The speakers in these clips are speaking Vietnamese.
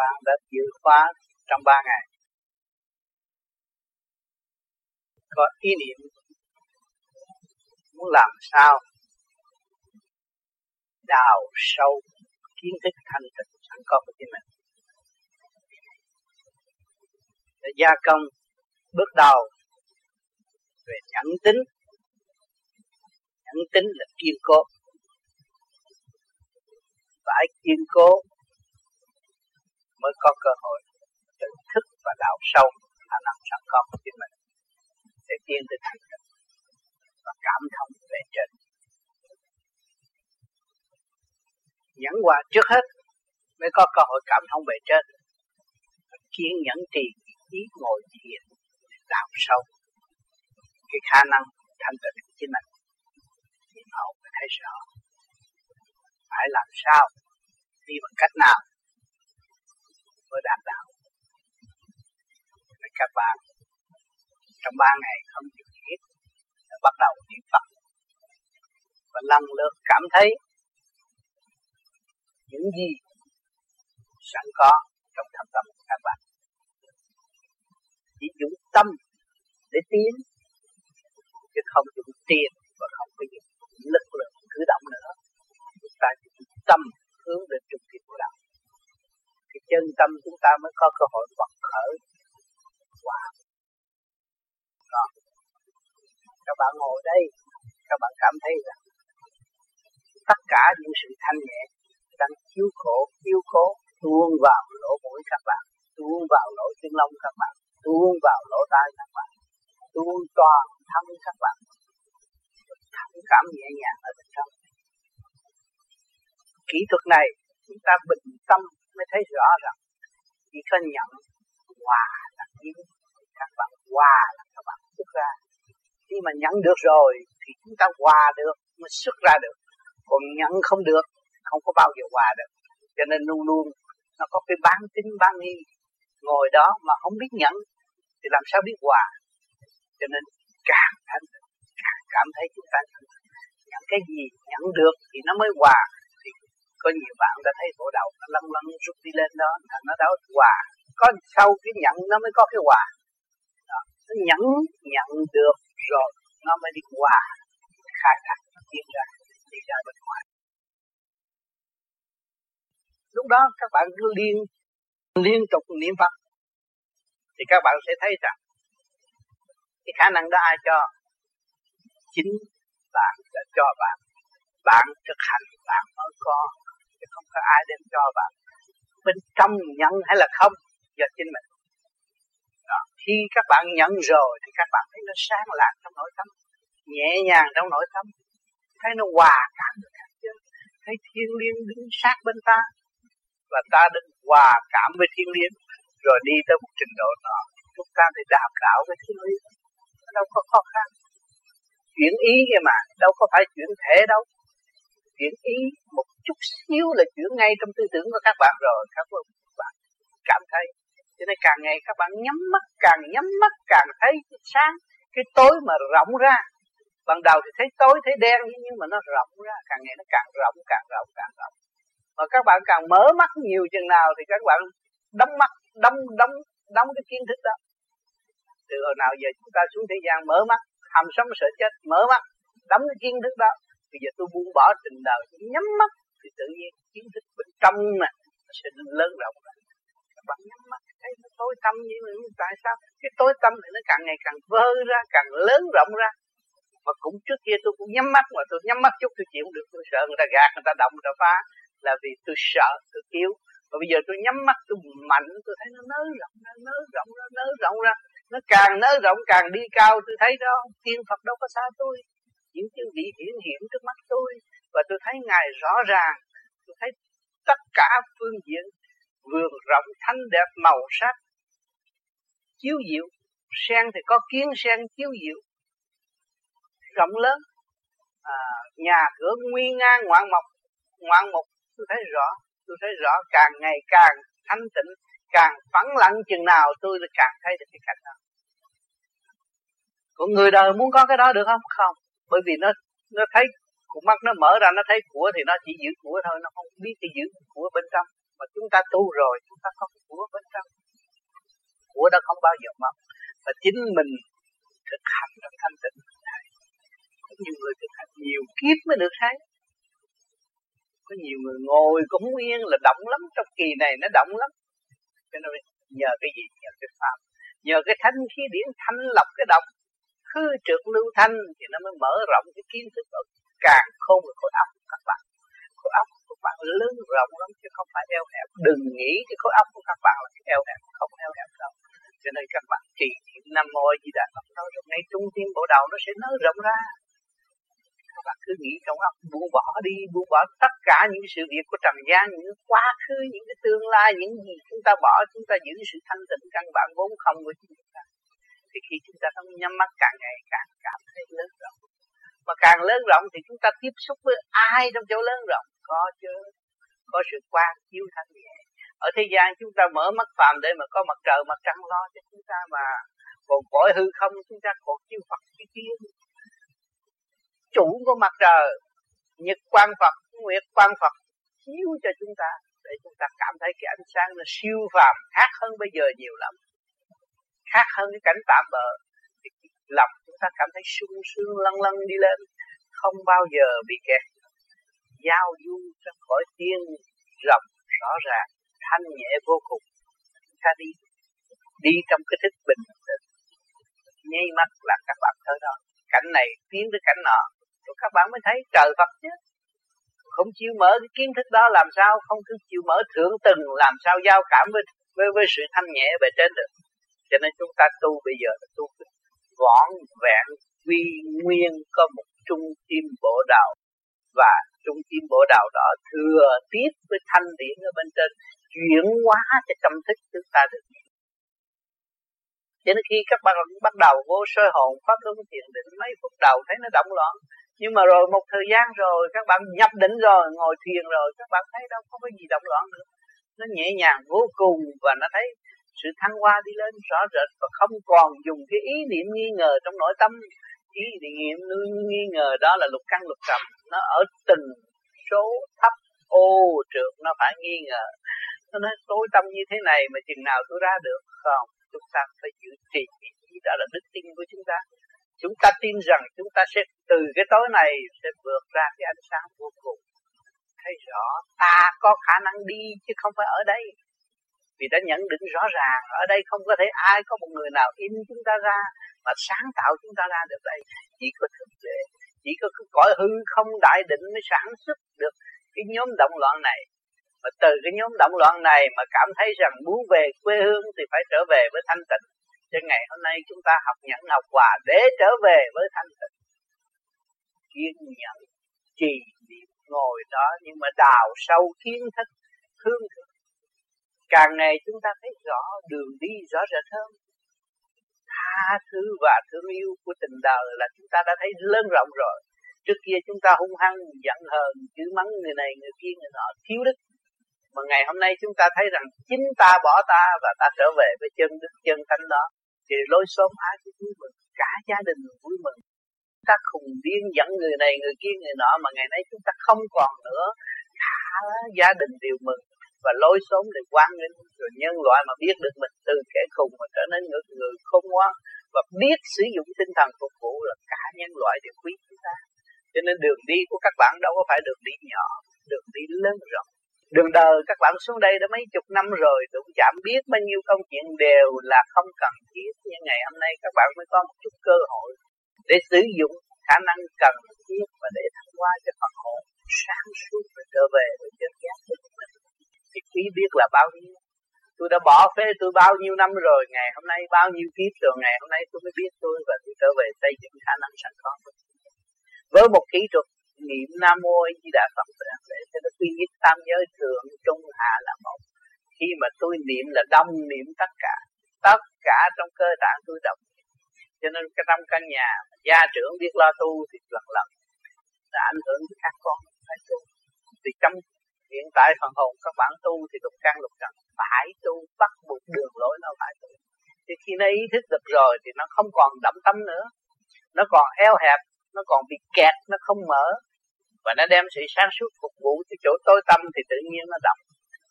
bạn đã chịu khóa trong ba ngày. Có ý niệm muốn làm sao đào sâu kiến thức thanh tịnh sẵn có của chính mình. Để gia công bước đầu về nhẫn tính. Nhẫn tính là kiên cố. Phải kiên cố mới có cơ hội tự thức và đào sâu khả năng sẵn có của chính mình. Để tiến tới thành tựu và cảm thông về trên. Nhẫn hòa trước hết mới có cơ hội cảm thông về trên kiên nhẫn trì ý ngồi thiền đào sâu cái khả năng thanh tịnh của chính mình. Thì họ phải thấy rõ phải làm sao? Đi bằng cách nào? Mới đạt đạo nên các bạn trong ba ngày không chịu biết bắt đầu niệm phật. Và lần lượt cảm thấy những gì sẵn có trong thâm tâm của các bạn. Chỉ dùng tâm để tiến, chứ không dùng tiền và không có dùng lực lượng cử động nữa. Tâm chúng ta mới có cơ hội bật khởi. Quả. Wow. các bạn ngồi đây, các bạn cảm thấy rằng tất cả những sự thanh nhẹ đang chiếu khổ chiếu khổ tuôn vào lỗ mũi các bạn, tuôn vào lỗ chân lông các bạn, tuôn vào lỗ tai các bạn, tuôn toàn thân các bạn. Thẳng cảm nhẹ nhàng ở bên trong. Kỹ thuật này, chúng ta bình tâm mới thấy rõ rằng ta nhận, hòa là kiến các bạn hòa là các bạn xuất ra. Khi mà nhận được rồi thì chúng ta hòa được, mới xuất ra được. Còn nhận không được, không có bao giờ hòa được. Cho nên luôn luôn nó có cái bán tính, bán nghi. Ngồi đó mà không biết nhận, thì làm sao biết hòa? Cho nên càng thanh càng cảm thấy chúng ta nhận cái gì nhận được thì nó mới hòa có nhiều bạn đã thấy bộ đầu nó lăn lăn rút đi lên đó thành nó đâu hòa có sau cái nhận nó mới có cái hòa đó. nó nhận nhận được rồi, nó mới đi hòa khai thác tiến ra, đi ra bên ngoài. Lúc đó các bạn cứ liên liên tục niệm phật, thì các bạn sẽ thấy rằng cái khả năng đó ai cho? Chính bạn đã cho bạn. Bạn thực hành, bạn mới có chứ không có ai đem cho bạn bên trong nhận hay là không, do chính mình. Đó. khi các bạn nhận rồi thì các bạn thấy nó sáng lạc trong nội tâm, nhẹ nhàng trong nội tâm, thấy nó hòa cảm được chứ. Thấy thiên liêng đứng sát bên ta và ta được hòa cảm với thiên liêng, rồi đi tới một trình độ đó, chúng ta thì đào đạo với thiên liêng. Nó đâu có khó khăn. Chuyển ý kia mà, đâu có phải chuyển thể đâu chuyển ý một chút xíu là chuyển ngay trong tư tưởng của các bạn rồi, các bạn cảm thấy. Cho nên càng ngày các bạn nhắm mắt, càng nhắm mắt, càng thấy cái sáng, cái tối mà rộng ra. Ban đầu thì thấy tối, thấy đen, nhưng mà nó rộng ra, càng ngày nó càng rộng càng rộng càng rộng. Mà các bạn càng mở mắt nhiều chừng nào thì các bạn đóng mắt, đóng đóng đóng cái kiến thức đó. Từ hồi nào giờ chúng ta xuống thế gian mở mắt, hàm sống sợ chết, mở mắt, đóng cái kiến thức đó bây giờ tôi buông bỏ tình đời, tôi nhắm mắt, thì tự nhiên kiến thức bên trong mà nó sẽ lớn rộng ra. Các bạn nhắm mắt, thấy nó tối tâm như vậy tại sao? Cái tối tâm này nó càng ngày càng vơ ra, càng lớn rộng ra. Mà cũng trước kia tôi cũng nhắm mắt, mà tôi nhắm mắt chút tôi chịu được, tôi sợ người ta gạt, người ta động, người ta phá, là vì tôi sợ, tôi yếu. Và bây giờ tôi nhắm mắt, tôi mạnh, tôi thấy nó nới rộng ra, nới rộng ra, nới rộng ra. Nó càng nới rộng, càng đi cao, tôi thấy đó tiên phật đâu có xa tôi những chữ vị hiển hiện trước mắt tôi. Và tôi thấy ngài rõ ràng. Tôi thấy tất cả phương diện vườn rộng thanh đẹp màu sắc chiếu diệu. Sen thì có kiến sen chiếu diệu. Rộng lớn. À, nhà cửa nguy nga ngoạn mục ngoạn mục tôi thấy rõ. Tôi thấy rõ. Càng ngày càng thanh tịnh càng phẳng lặng chừng nào tôi càng thấy được cái cảnh đó. Còn người đời muốn có cái đó được không? Không bởi vì nó nó thấy con mắt nó mở ra, nó thấy của thì nó chỉ giữ của thôi, nó không biết cái giữ của bên trong. Mà chúng ta tu rồi, chúng ta có cái của bên trong. Của đó không bao giờ mất. Và chính mình thực hành trong thanh tịnh này có nhiều người thực hành nhiều kiếp mới được thấy có nhiều người ngồi cũng yên là động lắm. Trong kỳ này nó động lắm. Cho nên nhờ cái gì? Nhờ cái pháp. Nhờ cái thanh khí điển thanh lọc cái động khứ trượt lưu thanh thì nó mới mở rộng cái kiến thức ở càng không được khối óc của các bạn. Khối óc của các bạn lớn rộng lắm chứ không phải eo hẹp. Đừng nghĩ cái khối óc của các bạn là eo hẹp, không eo hẹp đâu. Cho nên các bạn trì niệm nam mô di đà phật. Nói rồi ngay trung tâm bộ đầu nó sẽ nới rộng ra. Các bạn cứ nghĩ trong óc buông bỏ đi, buông bỏ tất cả những sự việc của trần gian, những quá khứ, những cái tương lai, những gì chúng ta bỏ, chúng ta giữ sự thanh tịnh căn bản vốn không của chúng ta thì khi chúng ta không nhắm mắt, càng ngày càng cảm thấy lớn rộng. Mà càng lớn rộng thì chúng ta tiếp xúc với ai trong chỗ lớn rộng? Có chứ có sự quan, chiếu thanh nhẹ. Ở thế gian chúng ta mở mắt phàm để mà có mặt trời, mặt trăng lo cho chúng ta mà còn cõi hư không, chúng ta còn chiêu Phật chiêu kia chủ của mặt trời, nhật quan Phật, nguyệt quan Phật chiếu cho chúng ta để chúng ta cảm thấy cái ánh sáng nó siêu phàm, khác hơn bây giờ nhiều lắm khác hơn cái cảnh tạm bỡ lòng chúng ta cảm thấy sung sướng lân lân đi lên không bao giờ bị kẹt. Giao du trong khỏi tiên rộng rõ ràng thanh nhẹ vô cùng. Chúng ta đi đi trong cái thức bình tĩnh nháy mắt là các bạn thấy đó. Cảnh này tiến tới cảnh nọ. Rồi các bạn mới thấy trời Phật chứ. Không chịu mở cái kiến thức đó làm sao không cứ chịu mở thượng từng làm sao giao cảm với với, với sự thanh nhẹ về trên được cho nên chúng ta tu bây giờ là tu võn vẹn, quy nguyên có một trung tim bộ đạo. Và trung tim bộ đạo đó thừa tiếp với thanh điển ở bên trên, chuyển hóa cho tâm thức chúng ta được. Cho nên khi các bạn bắt đầu vô sơ hồn, pháp luân thiền định, mấy phút đầu thấy nó động loạn. Nhưng mà rồi một thời gian rồi, các bạn nhập định rồi, ngồi thiền rồi, các bạn thấy đâu có cái gì động loạn nữa. Nó nhẹ nhàng vô cùng và nó thấy sự thăng hoa đi lên rõ rệt và không còn dùng cái ý niệm nghi ngờ trong nội tâm. Ý niệm nghi ngờ đó là lục căn lục trầm. Nó ở từng số thấp ô trượt, nó phải nghi ngờ. Nó nói, tối tâm như thế này mà chừng nào tôi ra được không? Chúng ta phải giữ trì đó là đức tin của chúng ta. Chúng ta tin rằng chúng ta sẽ từ cái tối này sẽ vượt ra cái ánh sáng vô cùng. Thấy rõ, ta có khả năng đi chứ không phải ở đây vì đã nhận định rõ ràng, ở đây không có thể ai có một người nào in chúng ta ra mà sáng tạo chúng ta ra được đây. Chỉ có thực tế chỉ có cái cõi hư không đại định mới sản xuất được cái nhóm động loạn này. Mà từ cái nhóm động loạn này mà cảm thấy rằng muốn về quê hương thì phải trở về với thanh tịnh. Cho ngày hôm nay chúng ta học nhẫn học hòa để trở về với thanh tịnh. Kiên nhẫn, trì niệm ngồi đó, nhưng mà đào sâu kiến thức, thương thượng càng ngày chúng ta thấy rõ đường đi rõ rệt hơn. Tha thứ và thương yêu của tình đời là chúng ta đã thấy lớn rộng rồi. Trước kia chúng ta hung hăng, giận hờn chữ mắng người này, người kia, người nọ, thiếu đức. Mà ngày hôm nay chúng ta thấy rằng chính ta bỏ ta và ta trở về với chân đức, chân thánh đó. Thì lối xóm ai cũng vui mừng, cả gia đình vui mừng. Ta khùng điên dẫn người này, người kia, người nọ, mà ngày nay chúng ta không còn nữa. Cả gia đình đều mừng và lối sống để quan đến rồi nhân loại mà biết được mình từ kẻ khùng mà trở nên người, người khôn ngoan và biết sử dụng tinh thần phục vụ là cả nhân loại đều quý chúng ta. Cho nên đường đi của các bạn đâu có phải đường đi nhỏ đường đi lớn rộng. Đường đời các bạn xuống đây đã mấy chục năm rồi đụng chạm biết bao nhiêu công chuyện đều là không cần thiết. Nhưng ngày hôm nay các bạn mới có một chút cơ hội để sử dụng khả năng cần thiết và để thăng hoa cho phần hồn sáng suốt và trở về với chân giác cái thì quý biết là bao nhiêu. Tôi đã bỏ phế tôi bao nhiêu năm rồi, ngày hôm nay bao nhiêu kiếp rồi ngày hôm nay tôi mới biết tôi và tôi trở về xây dựng khả năng sẵn có với một kỹ thuật niệm nam mô a di đà phật để cho nó quy nhất tam giới thượng trung hạ là một. Khi mà tôi niệm là đông niệm tất cả tất cả trong cơ tạng tôi động cho nên cái trong căn nhà gia trưởng biết lo tu thì lần lần đã ảnh hưởng đến các con phải tu. Thì trong hiện tại phần hồn các bạn tu thì lục căn lục trần phải tu bắt buộc đường lối nó phải tu. Thì khi nó ý thức được rồi thì nó không còn đậm tâm nữa. Nó còn eo hẹp nó còn bị kẹt nó không mở. Và nó đem sự sáng suốt phục vụ cho chỗ tối tâm thì tự nhiên nó đậm,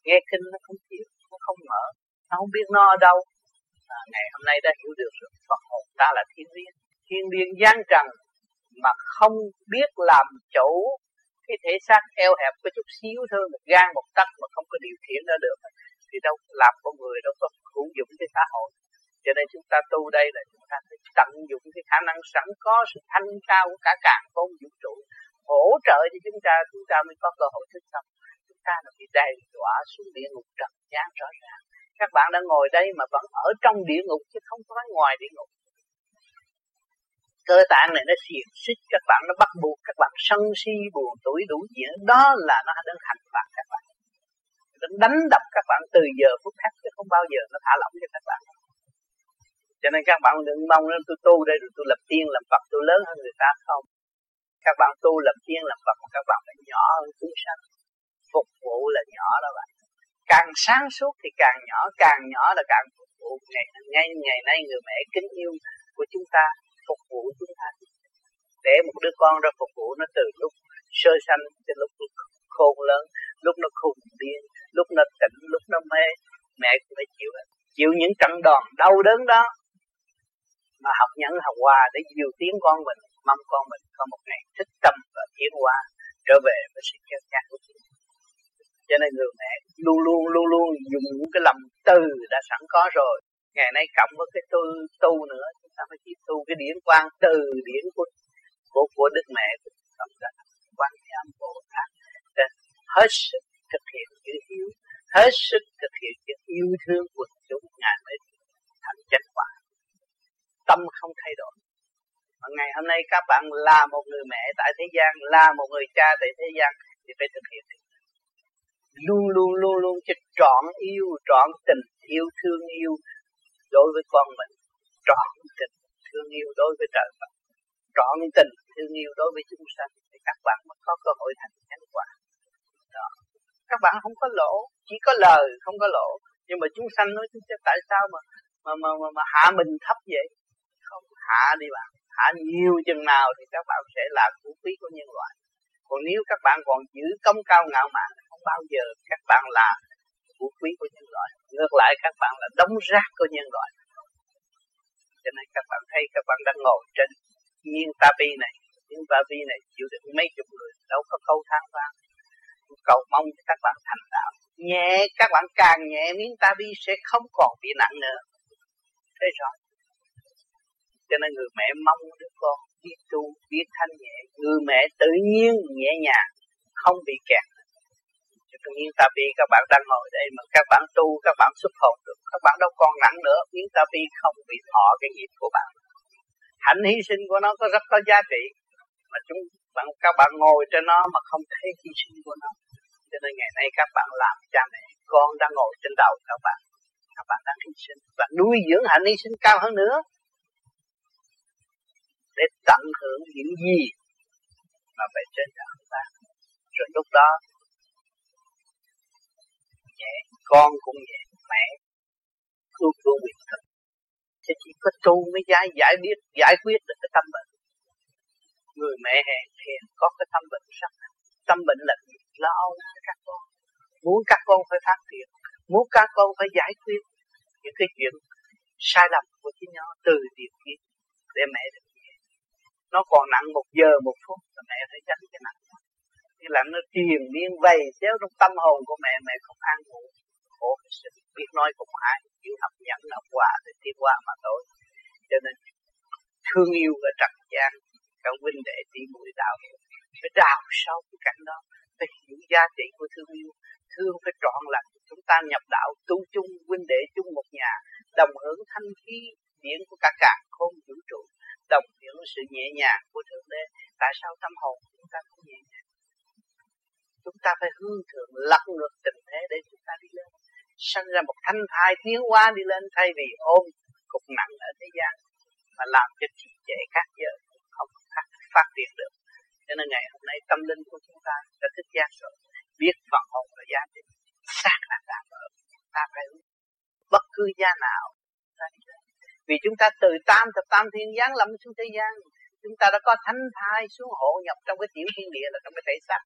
nghe kinh nó không chịu nó không mở. Nó không biết nó ở đâu. À, ngày hôm nay đã hiểu được rồi. Phật hồn ta là thiên viên, thiên viên gian trần mà không biết làm chủ cái thể xác eo hẹp có chút xíu thôi một gan một tấc mà không có điều khiển nó được, thì đâu làm con người, đâu có hữu dụng cái xã hội. Cho nên chúng ta tu đây là chúng ta phải tận dụng cái khả năng sẵn có, sự thanh cao của cả càng không vũ trụ, hỗ trợ cho chúng ta chúng ta mới có cơ hội thức tâm. Chúng ta là bị đầy đọa xuống địa ngục trần gian rõ ràng. Các bạn đang ngồi đây mà vẫn ở trong địa ngục chứ không có ngoài địa ngục cơ tạng này nó xiềng xích, các bạn nó bắt buộc các bạn sân si, buồn tuổi đủ chuyện. Đó là nó đang hành phạt các bạn. Nó đánh đập các bạn từ giờ phút khác, chứ không bao giờ nó thả lỏng cho các bạn. Cho nên các bạn đừng mong nên tôi tu đây rồi tôi lập tiên làm Phật, tôi lớn hơn người ta không. Các bạn tu lập tiên làm Phật mà các bạn phải nhỏ hơn chúng sanh. Phục vụ là nhỏ đó bạn. Càng sáng suốt thì càng nhỏ càng nhỏ là càng phục vụ. Ngày ngay ngày nay người mẹ kính yêu của chúng ta phục vụ chúng ta. Để một đứa con ra phục vụ nó từ lúc sơ sanh cho lúc khôn lớn, lúc nó khùng điên, lúc nó tỉnh, lúc nó mê, mẹ cũng phải chịu chịu những trận đòn đau đớn đó mà học nhẫn học hòa để điều tiến con mình, mong con mình có một ngày thích tâm và tiến hóa, trở về với sự chân giác của chúng cho nên người mẹ luôn luôn luôn luôn dùng những cái lòng từ đã sẵn có rồi ngày nay cộng với cái tu tu nữa, chúng ta phải chỉ tu cái điển quan từ điển của của của đức mẹ, của chúng ta quan niệm bồ tát. Hết sức thực hiện chữ hiếu, hết sức thực hiện chữ yêu thương quần chúng, ngài mới thành chân quả. Tâm không thay đổi. Mà ngày hôm nay các bạn là một người mẹ tại thế gian, là một người cha tại thế gian, thì phải thực hiện luôn luôn luôn luôn cho trọn yêu, trọn tình, yêu thương, yêu đối với con mình trọn tình thương yêu đối với trời Phật. Trọn tình thương yêu đối với chúng sanh thì các bạn mới có cơ hội thành nhân quả. Đó. Các bạn không có lỗ chỉ có lời không có lỗ. Nhưng mà chúng sanh nói chúng tại sao mà mà mà, mà, mà hạ mình thấp vậy? Không hạ đi bạn. Hạ nhiều chừng nào thì các bạn sẽ là phú quý của nhân loại. Còn nếu các bạn còn giữ công cao ngạo mạn không bao giờ các bạn là phú quý của nhân loại. Ngược lại, các bạn là đống rác của nhân loại. Cho nên các bạn thấy các bạn đang ngồi trên nhiên ta bi này. Nhiên ta bi này chịu được mấy chục người, đâu có câu than vang. Cầu mong cho các bạn thành đạo. Nhẹ, các bạn càng nhẹ, miếng ta bi sẽ không còn bị nặng nữa. Thấy rõ cho nên người mẹ mong đứa con biết tu, biết thanh nhẹ. Người mẹ tự nhiên nhẹ nhàng, không bị kẹt tự nhiên ta bi các bạn đang ngồi đây mà các bạn tu, các bạn xuất hồn được. Các bạn đâu còn nặng nữa miếng ta bi không bị thọ cái nghiệp của bạn. Hạnh hy sinh của nó có rất có giá trị, mà chúng bạn, các bạn ngồi trên nó mà không thấy hy sinh của nó. Cho nên ngày nay các bạn làm cha mẹ, con đang ngồi trên đầu các bạn. Các bạn đang hy sinh và nuôi dưỡng hạnh hy sinh cao hơn nữa. Để tận hưởng những gì mà phải trên đó ta rồi lúc đó vậy con cũng nhẹ, mẹ luôn luôn biết thật. Chứ chỉ có tu mới giải giải biết, giải quyết được cái tâm bệnh. Người mẹ hèn hèn có cái tâm bệnh sắc tâm bệnh là lo âu cho các con. Muốn các con phải phát triển, muốn các con phải giải quyết những cái chuyện sai lầm của chính nó từ điều kiện để mẹ được nhẹ. Nó còn nặng một giờ một phút là mẹ phải tránh cái nặng cái lạnh nó truyền miên vầy, xéo trong tâm hồn của mẹ mẹ không an ngủ. Khổ sự biết nói cùng ai chịu học nhẫn học hòa thì tiến qua mà thôi. Cho nên, thương yêu và trật gian các huynh đệ tỷ muội đạo phải đào sâu cái cảnh đó. Phải hiểu giá trị của thương yêu. Thương phải trọn lành. Chúng ta nhập đạo tu chung, huynh đệ chung một nhà, đồng hưởng thanh khí điển của cả cả không vũ trụ, đồng hưởng sự nhẹ nhàng của thượng đế. Tại sao tâm hồn chúng ta không nhẹ nhàng? Chúng ta phải hương thượng lật ngược tình thế để chúng ta đi lên. Sanh ra một thanh thai tiến hóa đi lên thay vì ôm cục nặng ở thế gian mà làm cho trì trệ khác giới không phát, phát triển được. Cho nên ngày hôm nay tâm linh của chúng ta đã thức giác rồi biết phần hồn là gia đình xác là tạm bỡ ta phải bất cứ gia nào ta đi lên. Vì chúng ta từ tam thập tam thiên giáng lâm xuống thế gian chúng ta đã có thánh thai xuống hộ nhập trong cái tiểu thiên địa là trong cái thể xác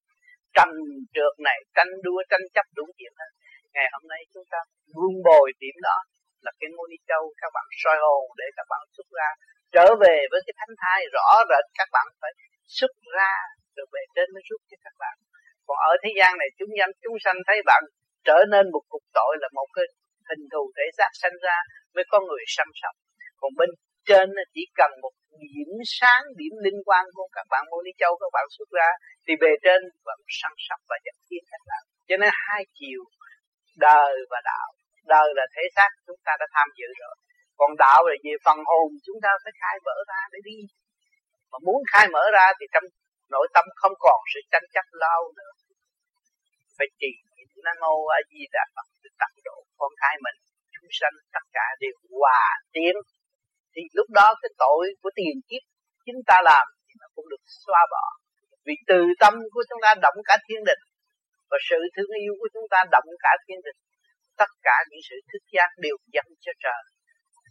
tranh trượt này, tranh đua, tranh chấp đủ chuyện hết. Ngày hôm nay chúng ta vun bồi điểm đó là cái môn đi châu các bạn soi hồn để các bạn xuất ra, trở về với cái thánh thai rõ rệt, các bạn phải xuất ra rồi về trên mới rút cho các bạn. Còn ở thế gian này chúng nhân, chúng sanh thấy bạn trở nên một cục tội là một cái hình thù thể xác sanh ra mới có người săn sóc. Còn bên trên chỉ cần một điểm sáng, điểm linh quan của các bạn môn đi châu các bạn xuất ra, thì bề trên vẫn săn sóc và dẫn tiến các bạn cho nên hai chiều, đời và đạo. Đời là thể xác, chúng ta đã tham dự rồi. Còn đạo là về phần hồn, chúng ta phải khai mở ra để đi. Mà muốn khai mở ra thì trong nội tâm không còn sự tranh chấp lao nữa. Phải trì nam mô a di đà phật để tận độ con cái mình, chúng sanh tất cả đều hòa tiến thì lúc đó cái tội của tiền kiếp chúng ta làm thì nó cũng được xóa bỏ. Vì từ tâm của chúng ta động cả thiên đình và sự thương yêu của chúng ta động cả thiên đình tất cả những sự thức giác đều dâng cho trời.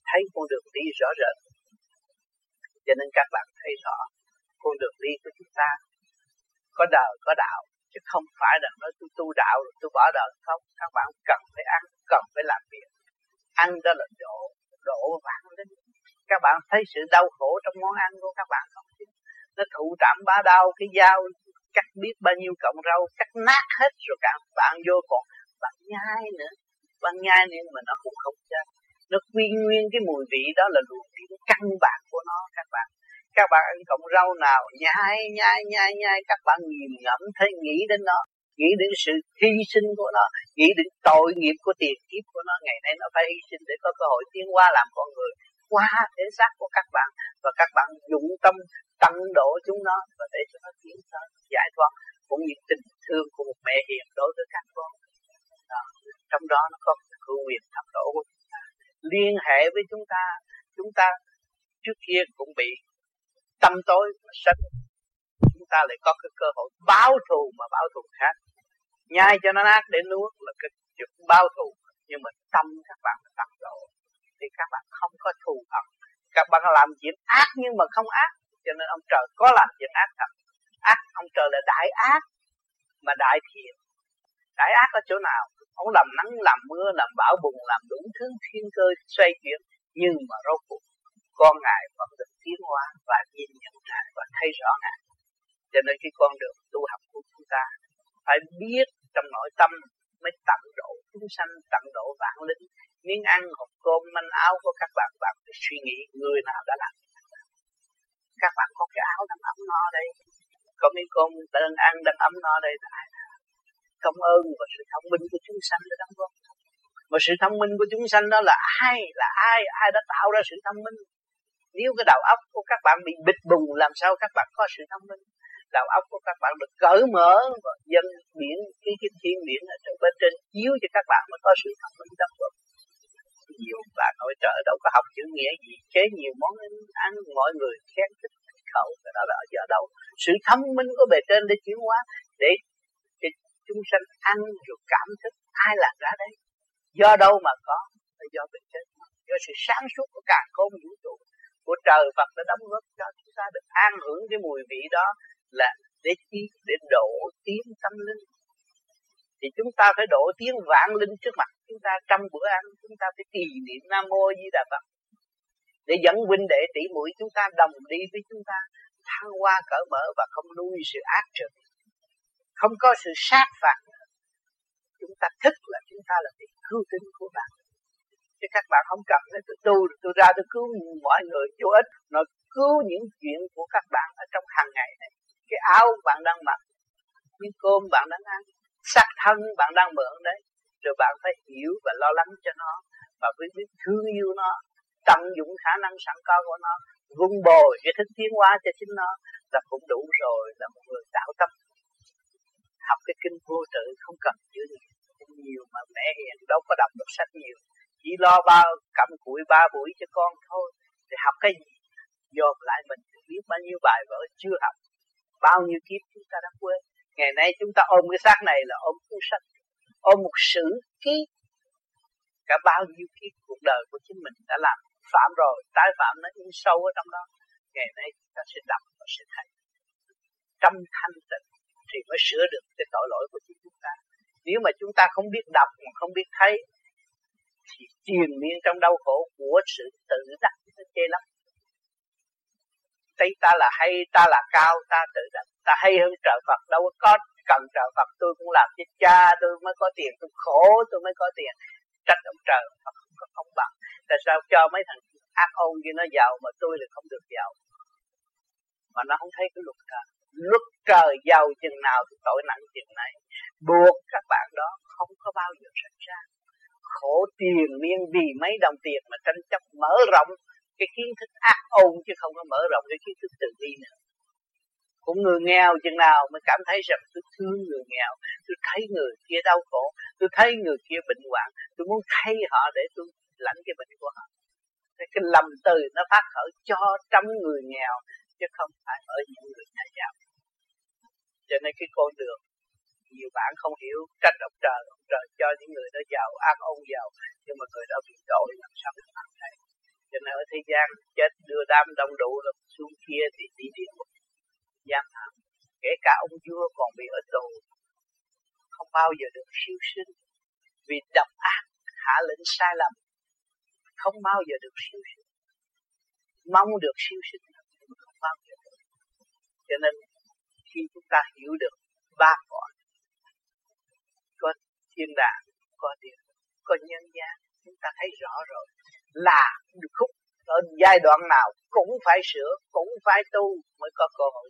Thấy con đường đi rõ rệt. Cho nên các bạn thấy rõ, con đường đi của chúng ta có đời, có đạo, chứ không phải là nói tôi tu đạo rồi tôi bỏ đời. Không, các bạn cần phải ăn, cần phải làm việc. Ăn đó là độ độ vãng linh các bạn thấy sự đau khổ trong món ăn của các bạn không? Chứ nó thụ trạm ba đau cái dao cắt biết bao nhiêu cọng rau, cắt nát hết rồi các bạn vô còn bạn nhai nữa. Bạn nhai nhưng mà nó cũng không chết. Nó quy nguyên cái mùi vị đó là luồng điển căn bản của nó, các bạn. Các bạn ăn cọng rau nào, nhai nhai nhai nhai, các bạn nghiền ngẫm thấy nghĩ đến nó, nghĩ đến sự hy sinh của nó, nghĩ đến tội nghiệp của tiền kiếp của nó. Ngày nay nó phải hy sinh để có cơ hội tiến qua làm con người qua thể xác của các bạn và các bạn dụng tâm tăng độ chúng nó và để cho nó tiến tới giải thoát, cũng như tình thương của một mẹ hiền đối với các con. Đó. trong đó nó có hữu quyền thập độ. Của chúng ta liên hệ với chúng ta chúng ta trước kia cũng bị tâm tối mà sân chúng ta lại có cái cơ hội báo thù mà báo thù khác. Nhai cho nó nát để nuốt là cái chuyện báo thù. Nhưng mà tâm các bạn tăng độ thì các bạn không có thù hận. Các bạn làm chuyện ác nhưng mà không ác, cho nên ông trời có làm chuyện ác thật. Ác, ông trời là đại ác, mà đại thiện. Đại ác ở chỗ nào? Ông làm nắng, làm mưa, làm bão bùng, làm đủ thứ thiên cơ xoay chuyển, nhưng mà rốt cuộc con ngài vẫn được tiến hóa và nhìn nhận ngài và thấy rõ ngài. Cho nên cái con đường tu học của chúng ta phải biết trong nội tâm mới tận độ chúng sanh, tận độ vạn linh miếng ăn, hộp cơm, manh áo của các bạn bạn phải suy nghĩ người nào đã làm các bạn có cái áo đang ấm no đây. Có miếng cơm đang ăn, đang ấm no đây. Là ai công ơn và sự thông minh của chúng sanh đã đóng góp. Mà sự thông minh của chúng sanh đó là ai là ai ai đã tạo ra sự thông minh? Nếu cái đầu óc của các bạn bị bịt bùng, làm sao các bạn có sự thông minh? Đầu óc của các bạn được cởi mở và dân biển cái cái thiên biển ở trên bên trên, chiếu cho các bạn mới có sự thông minh đóng góp nhiều bà nội trợ đâu có học chữ nghĩa gì. Chế nhiều món ăn mọi người khen thích khẩu cái đó là ở giờ đâu. Sự thông minh của bề trên để chuyển hóa để, để chúng sanh ăn rồi cảm thức ai làm ra đấy? Do đâu mà có? Là do bề trên. Do sự sáng suốt của càng khôn vũ trụ của trời Phật đã đóng góp cho chúng ta được an hưởng cái mùi vị đó là để chi để độ tiến tâm linh thì chúng ta phải độ tiếng vạn linh trước mặt chúng ta trong bữa ăn, chúng ta phải trì niệm nam mô di đà phật. Để dẫn huynh đệ tỷ muội chúng ta đồng đi với chúng ta, thăng hoa cởi mở và không nuôi sự ác trực không có sự sát phạt. Chúng ta thích là chúng ta là vị cứu tinh của bạn. Chứ các bạn không cần nói tôi tu tôi ra tôi cứu mọi người vô ích. Nó cứu những chuyện của các bạn ở trong hàng ngày này. Cái áo bạn đang mặc những cơm bạn đang ăn xác thân bạn đang mượn đấy. Rồi bạn phải hiểu và lo lắng cho nó. Và phải biết thương yêu nó, tận dụng khả năng sẵn có của nó, vun bồi cái thức tiến hóa cho chính nó là cũng đủ rồi, là một người tạo tâm. Học cái kinh vô tự không cần chữ nhiều mà mẹ hiền đâu có đọc được sách nhiều. Chỉ lo ba cầm cụi ba buổi cho con thôi, thì học cái gì? Dồn lại mình biết bao nhiêu bài vở chưa học, bao nhiêu kiếp chúng ta đã quên ngày nay chúng ta ôm cái xác này là ôm cuốn sách ôm một sử ký. Cả bao nhiêu kiếp cuộc đời của chính mình đã làm phạm rồi, tái phạm nó in sâu ở trong đó. Ngày nay chúng ta sẽ đọc và sẽ thấy. Trong thanh tịnh thì mới sửa được cái tội lỗi của chính chúng ta. Nếu mà chúng ta không biết đọc mà không biết thấy, thì triền miên trong đau khổ của sự tự đắc nó chê lắm thấy ta là hay, ta là cao, ta tự đặt ta hay hơn trợ Phật đâu có cần trợ Phật. Tôi cũng làm cho cha, tôi mới có tiền, tôi khổ, tôi mới có tiền. Trách ông trời Phật không có công bằng. Tại sao cho mấy thằng ác ôn kia nó giàu mà tôi lại không được giàu? Mà nó không thấy cái luật trời. Luật trời giàu chừng nào thì tội nặng chừng này buộc các bạn đó không có bao giờ sẵn ra khổ tiền miên vì mấy đồng tiền mà tranh chấp mở rộng cái kiến thức ác ôn chứ không có mở rộng cái kiến thức từ bi nữa. Cũng người nghèo chừng nào mới cảm thấy rằng tôi thương người nghèo tôi thấy người kia đau khổ tôi thấy người kia bệnh hoạn tôi muốn thay họ để tôi lãnh cái bệnh của họ. Cái, cái lầm từ nó phát khởi cho trăm người nghèo chứ không phải ở những người nhà giàu. Cho nên cái con đường nhiều bạn không hiểu trách ông trời ông trời cho những người đó giàu ăn ông giàu nhưng mà người đó bị tội làm sao được làm thế cho nên ở thế gian chết, đưa đám đông đủ rồi, xuống kia thì đi địa ngục. Giam hãm kể cả ông vua còn bị ở tù, không bao giờ được siêu sinh. Vì độc ác, hạ lệnh sai lầm, không bao giờ được siêu sinh. Mong được siêu sinh không bao giờ được. Cho nên, khi chúng ta hiểu được ba cõi, có thiên đàng, có địa, có nhân gian, chúng ta thấy rõ rồi là khúc ở giai đoạn nào cũng phải sửa cũng phải tu mới có cơ hội.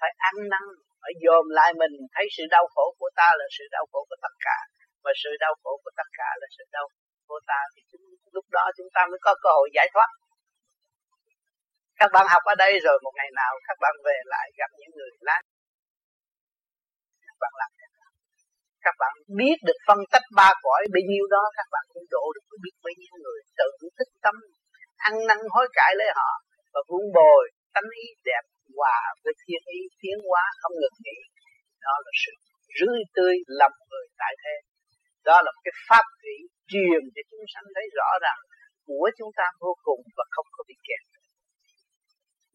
Phải ăn năn phải dòm lại mình thấy sự đau khổ của ta là sự đau khổ của tất cả. Và sự đau khổ của tất cả là sự đau của ta. Thì chúng, lúc đó chúng ta mới có cơ hội giải thoát. Các bạn học ở đây rồi một ngày nào các bạn về lại gặp những người láng các bạn làm các bạn biết được phân tách ba cõi bấy nhiêu đó, các bạn cũng độ được biết bấy nhiêu người tự thích tâm, ăn năn hối cải lấy họ và vun bồi tánh ý đẹp hòa với thiên ý tiến hóa không ngừng nghỉ. Đó là sự rưới tươi lòng người tại thế. Đó là một cái pháp thủy truyền cho chúng sanh thấy rõ rằng của chúng ta vô cùng và không có bị kẹt.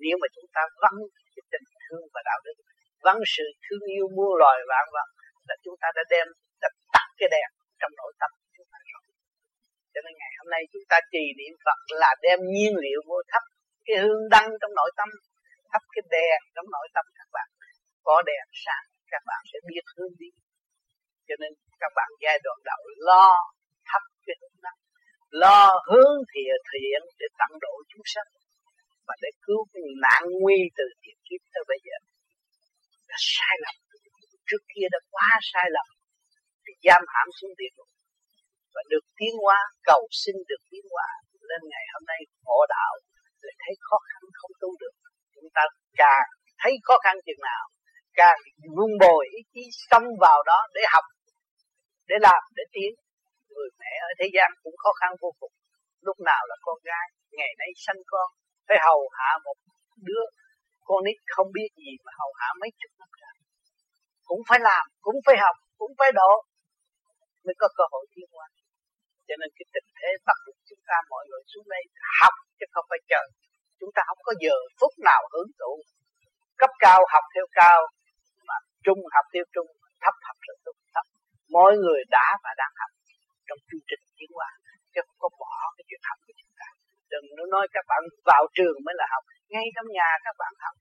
Nếu mà chúng ta vắng cái tình thương và đạo đức, vắng sự thương yêu muôn loài vạn vật là chúng ta đã đem đã tắt cái đèn trong nội tâm chúng ta rồi. Cho nên ngày hôm nay chúng ta trì niệm Phật là đem nhiên liệu vô thấp, cái hương đăng trong nội tâm, thắp cái đèn trong nội tâm các bạn. Có đèn sáng, các bạn sẽ biết hướng đi. Cho nên các bạn giai đoạn đầu lo thắp cái hương đăng, lo hướng thiện thiện để tận độ chúng sanh và để cứu cái nạn nguy từ tiền kiếp tới bây giờ. Là sai lầm trước kia đã quá sai lầm, thì giam hãm xuống địa ngục và được tiến hóa, cầu xin được tiến hóa. Lên ngày hôm nay ngộ đạo để thấy khó khăn không tu được. Chúng ta càng thấy khó khăn chừng nào, càng vun bồi ý chí xông vào đó để học, để làm, để tiến. Người mẹ ở thế gian cũng khó khăn vô cùng. Lúc nào là con gái, ngày nay sanh con, phải hầu hạ một đứa con nít không biết gì mà hầu hạ mấy chục năm cũng phải làm, cũng phải học, cũng phải độ mới có cơ hội tiến hóa cho nên cái tình thế bắt buộc chúng ta mọi người xuống đây học chứ không phải chờ. Chúng ta không có giờ phút nào hưởng thụ. Cấp cao học theo cao, mà trung học theo trung thấp học theo thấp. Mọi người đã và đang học trong chương trình tiến hóa, chứ không có bỏ cái chuyện học của chúng ta. Đừng nói các bạn vào trường mới là học, ngay trong nhà các bạn học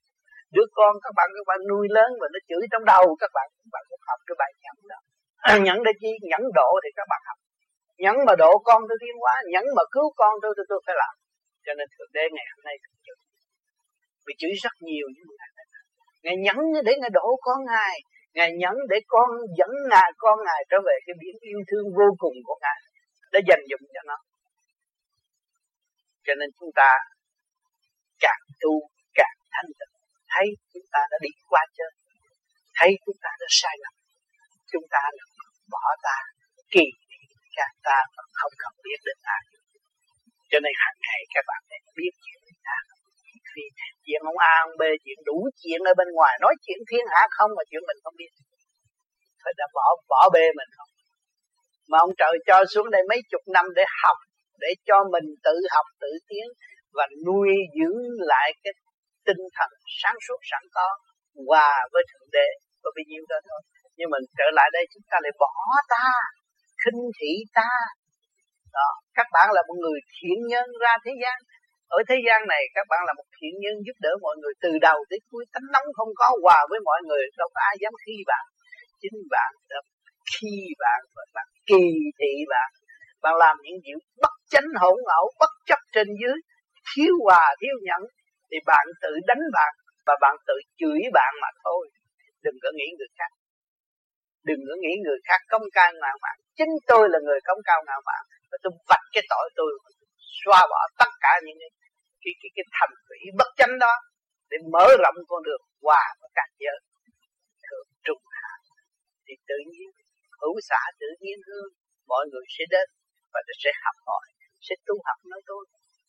đứa con các bạn các bạn nuôi lớn và nó chửi trong đầu các bạn các bạn cũng học cái bài nhẫn đó. À, nhẫn để chi? Nhẫn độ thì các bạn học. Nhẫn mà độ con tôi thiên quá nhẫn mà cứu con tôi tôi, tôi phải làm. Cho nên thượng đế ngày hôm nay cũng chửi bị chửi rất nhiều những ngày này ngài nhẫn để ngài độ con ngài. Ngài nhẫn để con dẫn ngài con ngài trở về cái biển yêu thương vô cùng của ngài. Để dành dụng cho nó. Cho nên chúng ta càng tu càng thanh tịnh thấy chúng ta đã đi qua chơi thấy chúng ta đã sai lầm, chúng ta đã bỏ ta, kỳ thị ta mà không cần biết đến ai cho nên hàng ngày các bạn phải biết chuyện người ta. Vì chuyện ông A, ông B, chuyện đủ chuyện ở bên ngoài, nói chuyện thiên hạ không mà chuyện mình không biết. Phải đã bỏ bỏ bê mình không. Mà ông trời cho xuống đây mấy chục năm để học, để cho mình tự học, tự tiến và nuôi dưỡng lại cái tinh thần sáng suốt, sẵn có, hòa với thượng đế. Có bao nhiêu đó thôi. Nhưng mình trở lại đây chúng ta lại bỏ ta, khinh thị ta. Đó, các bạn là một người thiện nhân ra thế gian. Ở thế gian này, các bạn là một thiện nhân giúp đỡ mọi người từ đầu tới cuối. Tánh nóng không có, hòa với mọi người. Đâu có ai dám khi bạn, chính bạn đã khi bạn và bạn kỳ thị bạn. Bạn làm những điều bất chánh hỗn ẩu, bất chấp trên dưới, thiếu hòa, thiếu nhẫn thì bạn tự đánh bạn và bạn tự chửi bạn mà thôi. Đừng có nghĩ người khác. Đừng có nghĩ người khác công cao ngạo mạn chính tôi là người công cao ngạo mạn và tôi vạch cái tội tôi xóa bỏ tất cả những cái cái cái, cái thành thủy bất chánh đó để mở rộng con đường hòa và các giới. Thượng trung hạ thì tự nhiên hữu xã tự nhiên hương mọi người sẽ đến và sẽ học hỏi sẽ tu học nói tôi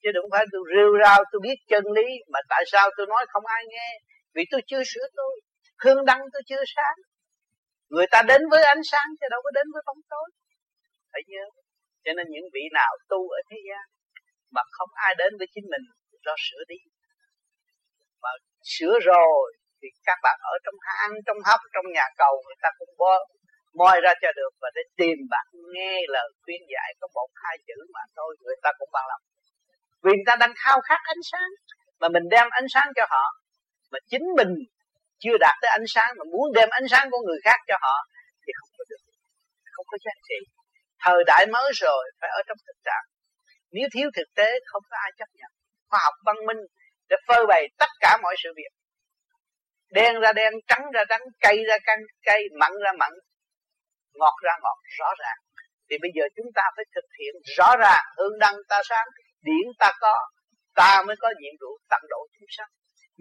chứ đừng phải tôi rêu rao tôi biết chân lý, mà tại sao tôi nói không ai nghe? Vì tôi chưa sửa tôi hương đăng tôi chưa sáng. Người ta đến với ánh sáng chứ đâu có đến với bóng tối. Phải nhớ, cho nên những vị nào tu ở thế gian mà không ai đến với chính mình, do sửa đi. Mà sửa rồi thì các bạn ở trong hang, trong hốc, trong nhà cầu, người ta cũng bó, moi ra cho được. Và để tìm bạn nghe lời khuyên dạy có một hai chữ mà thôi, người ta cũng bằng lòng vì người ta đang khao khát ánh sáng, mà mình đem ánh sáng cho họ, mà chính mình chưa đạt tới ánh sáng, mà muốn đem ánh sáng của người khác cho họ, thì không có được, không có giá trị. Thời đại mới rồi, phải ở trong thực trạng. Nếu thiếu thực tế, không có ai chấp nhận. Khoa học văn minh để phơi bày tất cả mọi sự việc. Đen ra đen, trắng ra trắng, cây ra căng cây, mặn ra mặn, ngọt ra ngọt, rõ ràng. Thì bây giờ chúng ta phải thực hiện rõ ràng hương đăng ta sáng điển ta có, ta mới có nhiệm vụ tận độ chúng sanh.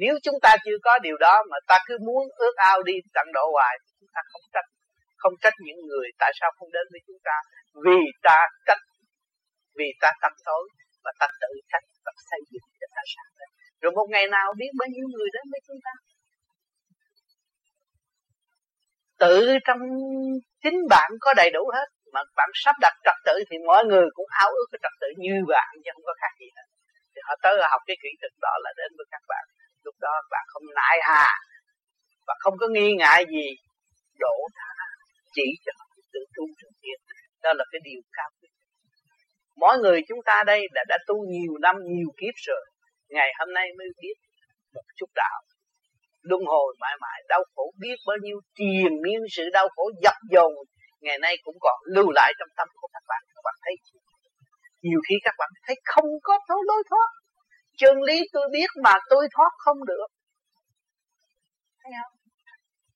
Nếu chúng ta chưa có điều đó mà ta cứ muốn ước ao đi tận độ hoài chúng ta không trách không trách những người tại sao không đến với chúng ta. Vì ta trách, vì ta tâm tối và ta tự trách và xây dựng cho ta sáng lên. Rồi một ngày nào biết bao nhiêu người đến với chúng ta? Tự trong chính bạn có đầy đủ hết mà bạn sắp đặt trật tự thì mọi người cũng ao ước cái trật tự như bạn, chứ không có khác gì hết. Thì họ tới học cái kỹ thuật đó là đến với các bạn. Lúc đó bạn không nại hà và không có nghi ngại gì đổ tha, chỉ cho họ tự tu thực hiện đó là cái điều cao quý. Mỗi người chúng ta đây đã đã tu nhiều năm, nhiều kiếp rồi. Ngày hôm nay mới biết một chút đạo. Luân hồi mãi mãi, đau khổ biết bao nhiêu, triền miên sự đau khổ dập dồn ngày nay cũng còn lưu lại trong tâm của các bạn. Các bạn thấy nhiều khi các bạn thấy không có thấu lối thoát. Chân lý tôi biết mà tôi thoát không được. Thấy không?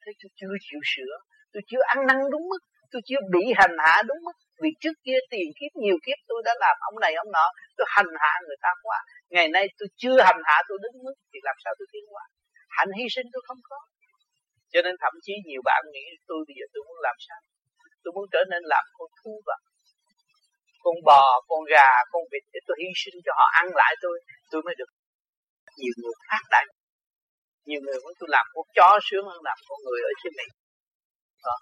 Thấy tôi chưa chịu sửa. Tôi chưa ăn năn đúng mức. Tôi chưa bị hành hạ đúng mức. Vì trước kia tiền kiếp, nhiều kiếp tôi đã làm ông này ông nọ, tôi hành hạ người ta quá. Ngày nay tôi chưa hành hạ tôi đúng mức, thì làm sao tôi tiến qua hạnh hy sinh tôi không có. Cho nên thậm chí nhiều bạn nghĩ tôi bây giờ tôi muốn làm sao? Tôi muốn trở nên làm con thú vật con bò, con gà, con vịt để tôi hy sinh cho họ, ăn lại tôi tôi mới được nhiều người khác đại nhiều người muốn tôi làm con chó sướng hơn làm con người ở trên này. Đó.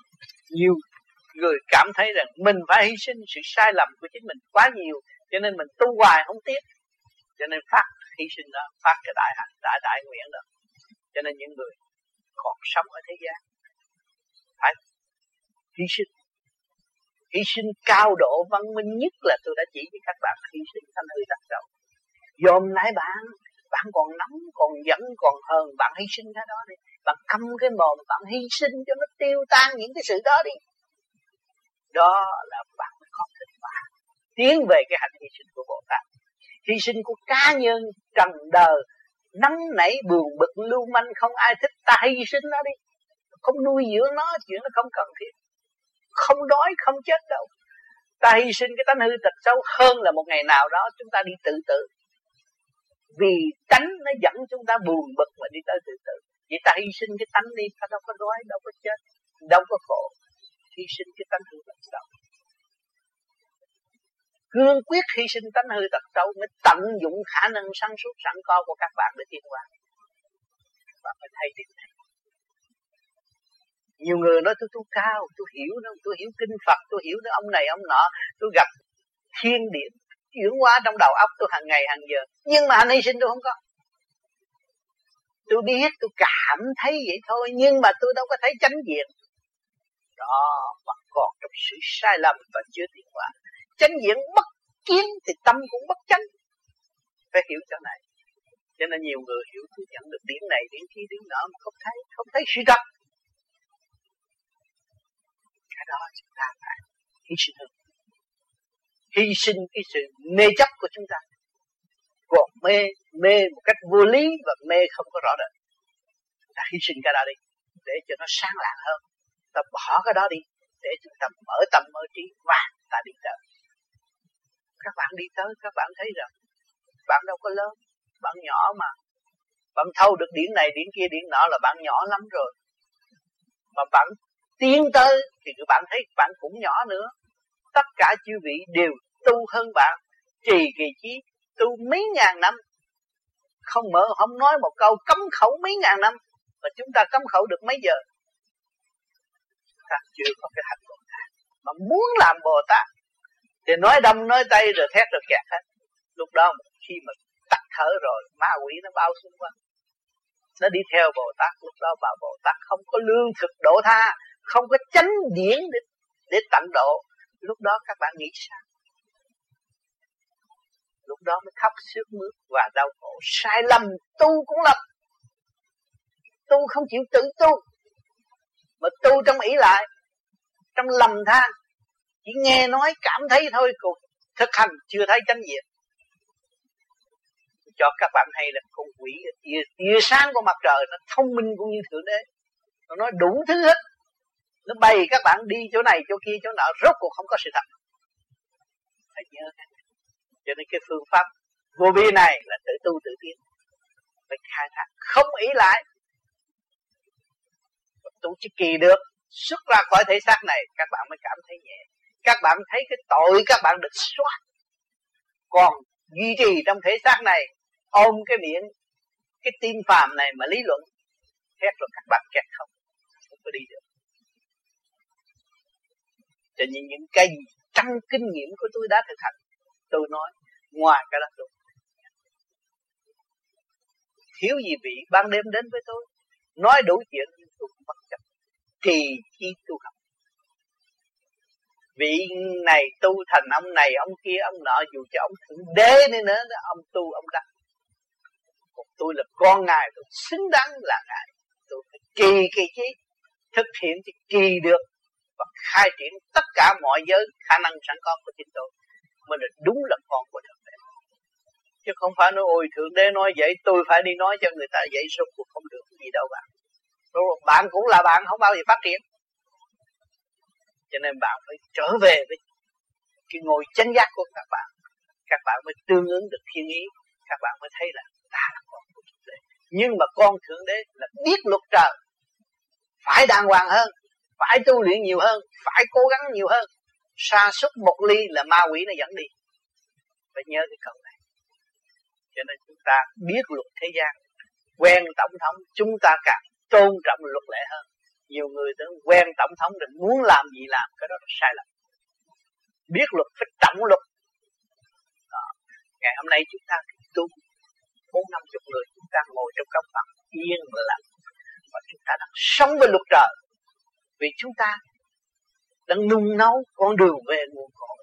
nhiều người cảm thấy rằng mình phải hy sinh sự sai lầm của chính mình quá nhiều, cho nên mình tu hoài không tiếc. Cho nên phát hy sinh đó, phát cái đại hạnh, đại đại nguyện đó. Cho nên những người còn sống ở thế gian phải hy sinh hy sinh cao độ văn minh nhất là tôi đã chỉ với các bạn hy sinh thanh hư đặt đầu dòm lại bạn bạn còn nóng, còn giận, còn hờn, bạn hy sinh cái đó đi. Bạn câm cái mồm, bạn hy sinh cho nó tiêu tan những cái sự đó đi. Đó là bạn mới có kết quả tiến về cái hành hy sinh của Bồ Tát. Hy sinh của cá nhân, trần đời nắm nảy, buồn bực, lưu manh, không ai thích ta hy sinh nó đi. Không nuôi dưỡng nó, chuyện nó không cần thiết không đói, không chết đâu. Ta hy sinh cái tánh hư tật xấu hơn là một ngày nào đó chúng ta đi tự tử. Vì tánh nó dẫn chúng ta buồn bực mà đi tới tự tử. Vậy ta hy sinh cái tánh đi, ta đâu có đói, đâu có chết, đâu có khổ. Hy sinh cái tánh hư tật xấu. Cương quyết hy sinh tánh hư tật xấu mới tận dụng khả năng sáng suốt sẵn có của các bạn để tiến hóa. Các bạn phải thấy điều này nhiều người nói, tôi tu cao, tôi hiểu nó, tôi hiểu kinh phật, tôi hiểu nó, ông này, ông nọ. Tôi gặp thiên điển chuyển hóa trong đầu óc tôi hàng ngày, hàng giờ. Nhưng mà anh hy sinh tôi không có. Tôi biết, tôi cảm thấy vậy thôi, nhưng mà tôi đâu có thấy chánh diện. Đó, vẫn còn trong sự sai lầm và chưa tiến hóa. Chánh diện bất kiến thì tâm cũng bất chánh. Phải hiểu chỗ này. Cho nên nhiều người hiểu tôi nhận được điểm này, điểm kia, điểm nọ mà không thấy không thấy sự thật cái đó chúng ta phải hy sinh hơn. Hy sinh cái sự mê chấp của chúng ta. Còn mê mê một cách vô lý và mê không có rõ rệt. Ta hy sinh cái đó đi, để cho nó sáng lạng hơn. Ta bỏ cái đó đi, để chúng ta mở tâm mở trí và ta đi tới. Các bạn đi tới, các bạn thấy rằng bạn đâu có lớn, bạn nhỏ mà. Bạn thâu được điểm này điểm kia điểm nọ là bạn nhỏ lắm rồi. Mà bạn tiến tới thì các bạn thấy bạn cũng nhỏ nữa. Tất cả chư vị đều tu hơn bạn, trì kỳ chí, tu mấy ngàn năm. Không mở, không nói một câu, cấm khẩu mấy ngàn năm, mà chúng ta cấm khẩu được mấy giờ? Ta chưa có cái hạnh Bồ Tát mà muốn làm Bồ Tát, thì nói đông nói tây rồi thét rồi kẹt hết. Lúc đó khi mà tắt thở rồi, ma quỷ nó bao xung quanh. Nó đi theo Bồ Tát, lúc đó bà Bồ Tát không có lương thực độ tha không có chánh điển để để tận độ. Lúc đó các bạn nghĩ sao? Lúc đó mới khóc sướt mướt và đau khổ. Sai lầm tu cũng lầm. Tu không chịu tự tu. Mà tu trong ý lại trong lầm than. Chỉ nghe nói cảm thấy thôi còn thực hành chưa thấy chánh diện. Cho các bạn hay là con quỷ tia, tia sáng của mặt trời nó thông minh cũng như thượng đế. Nó nói đủ thứ hết nó bày các bạn đi chỗ này, chỗ kia, chỗ nọ, rốt cuộc không có sự thật. Phải nhớ cho nên cái phương pháp vô vi này là tự tu tự tiến. Phải khai thác, không ý lại. Tu chỉ kỳ được, xuất ra khỏi thể xác này, các bạn mới cảm thấy nhẹ. Các bạn thấy cái tội các bạn được xóa còn duy trì trong thể xác này, ôm cái miệng, cái tim phàm này mà lý luận hết rồi các bạn kẹt không. Không có đi được cho nên những cái gì kinh nghiệm của tôi đã thực hành. Tôi nói, ngoài cái đó tôi. Thiếu gì vị ban đêm đến với tôi, nói đủ chuyện nhưng tôi cũng bất chấp. Trì chi tu học? Vị này tu thành ông này, ông kia, ông nọ, dù cho ông thượng đế đi nữa, ông tu, ông đắc. Còn tôi là con ngài, tôi xứng đáng là ngài. Tôi phải kỳ kỳ chứ thực hiện thì kỳ được và khai triển tất cả mọi giới khả năng sẵn có của chính tôi, mới là đúng là con của thượng đế chứ không phải nói, ôi, thượng đế nói vậy, tôi phải đi nói cho người ta vậy số cuộc không được gì đâu bạn. Rồi, bạn cũng là bạn, không bao giờ phát triển. Cho nên bạn phải trở về với cái ngồi chánh giác của các bạn. Các bạn mới tương ứng được thiên ý, các bạn mới thấy là ta là con của thượng đế. Nhưng mà con thượng đế là biết luật trời, phải đàng hoàng hơn phải tu luyện nhiều hơn, phải cố gắng nhiều hơn. Sa sút một ly là ma quỷ nó dẫn đi. Phải nhớ cái câu này. Cho nên chúng ta biết luật thế gian, quen tổng thống, chúng ta càng tôn trọng luật lệ hơn. Nhiều người tưởng quen tổng thống định muốn làm gì làm, cái đó là sai lầm. Biết luật phải trọng luật. Đó. ngày hôm nay chúng ta tu, bốn năm chục người, chúng ta ngồi trong công bằng, yên lặng. Và chúng ta đang sống với luật trời vì chúng ta đang nung nấu con đường về nguồn cội.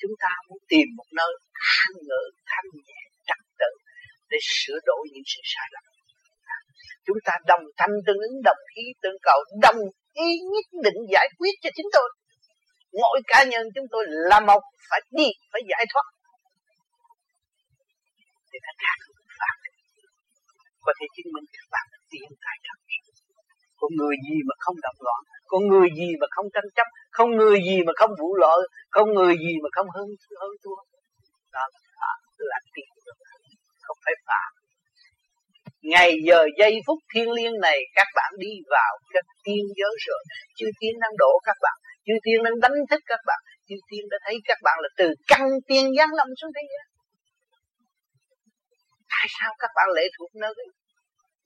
Chúng ta muốn tìm một nơi an ngự, thanh nhẹ, trật tự để sửa đổi những sự sai lầm. Chúng ta đồng thanh tương ứng, đồng ý tương cầu, đồng ý nhất định giải quyết cho chính tôi. Mỗi cá nhân chúng tôi là một, phải đi, phải giải thoát. Thì tất cả các bạn có thể chứng minh các bạn tiến tại trong của người gì mà không động loạn? Con người gì mà không tranh chấp, không người gì mà không vụ lợi, không người gì mà không hơn hơn thua. Đó là là tiền không phải phạm. Ngày giờ giây phút thiên liêng này, các bạn đi vào các tiên giới rồi. Chư tiên đang đổ các bạn, chư tiên đang đánh thức các bạn, chư tiên đã thấy các bạn là từ căn tiên giáng lâm xuống thế giới tại sao các bạn lệ thuộc nơi?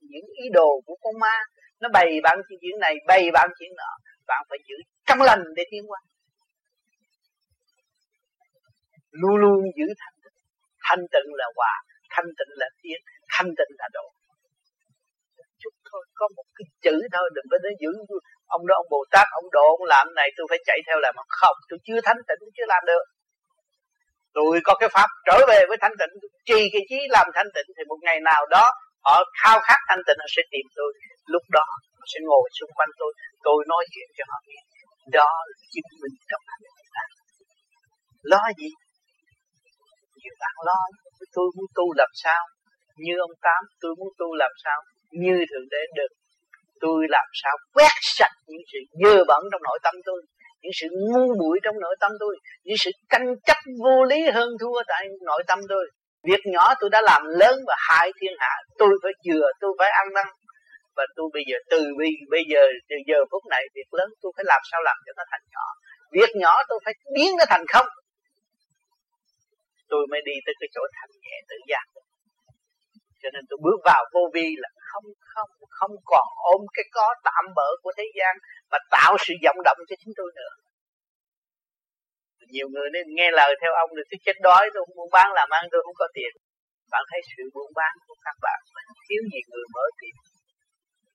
Những ý đồ của con ma nó bày bạn chuyện này, bày bạn chuyện nọ bạn phải giữ trong lành để tiến qua luôn luôn giữ thanh tịnh. Thanh tịnh là hòa, thanh tịnh là tiến, thanh tịnh là độ. Chút thôi, có một cái chữ thôi, đừng có đến giữ. Ông đó, ông bồ tát, ông độ, ông làm này, tôi phải chạy theo làm. Không, tôi chưa thanh tịnh chưa làm được. Tôi có cái pháp trở về với thanh tịnh. Trì cái chí làm thanh tịnh thì một ngày nào đó họ khao khát thanh tịnh, họ sẽ tìm tôi. Lúc đó, họ sẽ ngồi xung quanh tôi. Tôi nói chuyện cho họ nghe. Đó là chứng minh trong hành ta. Lo gì? Nhiều bạn lo tôi muốn tu làm sao? Như ông tám, tôi muốn tu làm sao? Như thượng đế được. Tôi làm sao? Quét sạch những sự dơ bẩn trong nội tâm tôi. Những sự ngu muội trong nội tâm tôi. Những sự tranh chấp vô lý hơn thua tại nội tâm tôi việc nhỏ tôi đã làm lớn và hại thiên hạ tôi phải chừa tôi phải ăn năn. Và tôi bây giờ từ bây, bây giờ từ giờ phút này việc lớn tôi phải làm sao làm cho nó thành nhỏ. Việc nhỏ tôi phải biến nó thành không. Tôi mới đi tới cái chỗ thành nhẹ tự giác. Cho nên tôi bước vào vô vi là không không không còn ôm cái có tạm bỡ của thế gian và tạo sự vọng động cho chúng tôi nữa nhiều người nên nghe lời theo ông thì tôi chết đói tôi không buôn bán làm ăn tôi không có tiền. Bạn thấy sự buôn bán của các bạn thiếu gì người mở tiền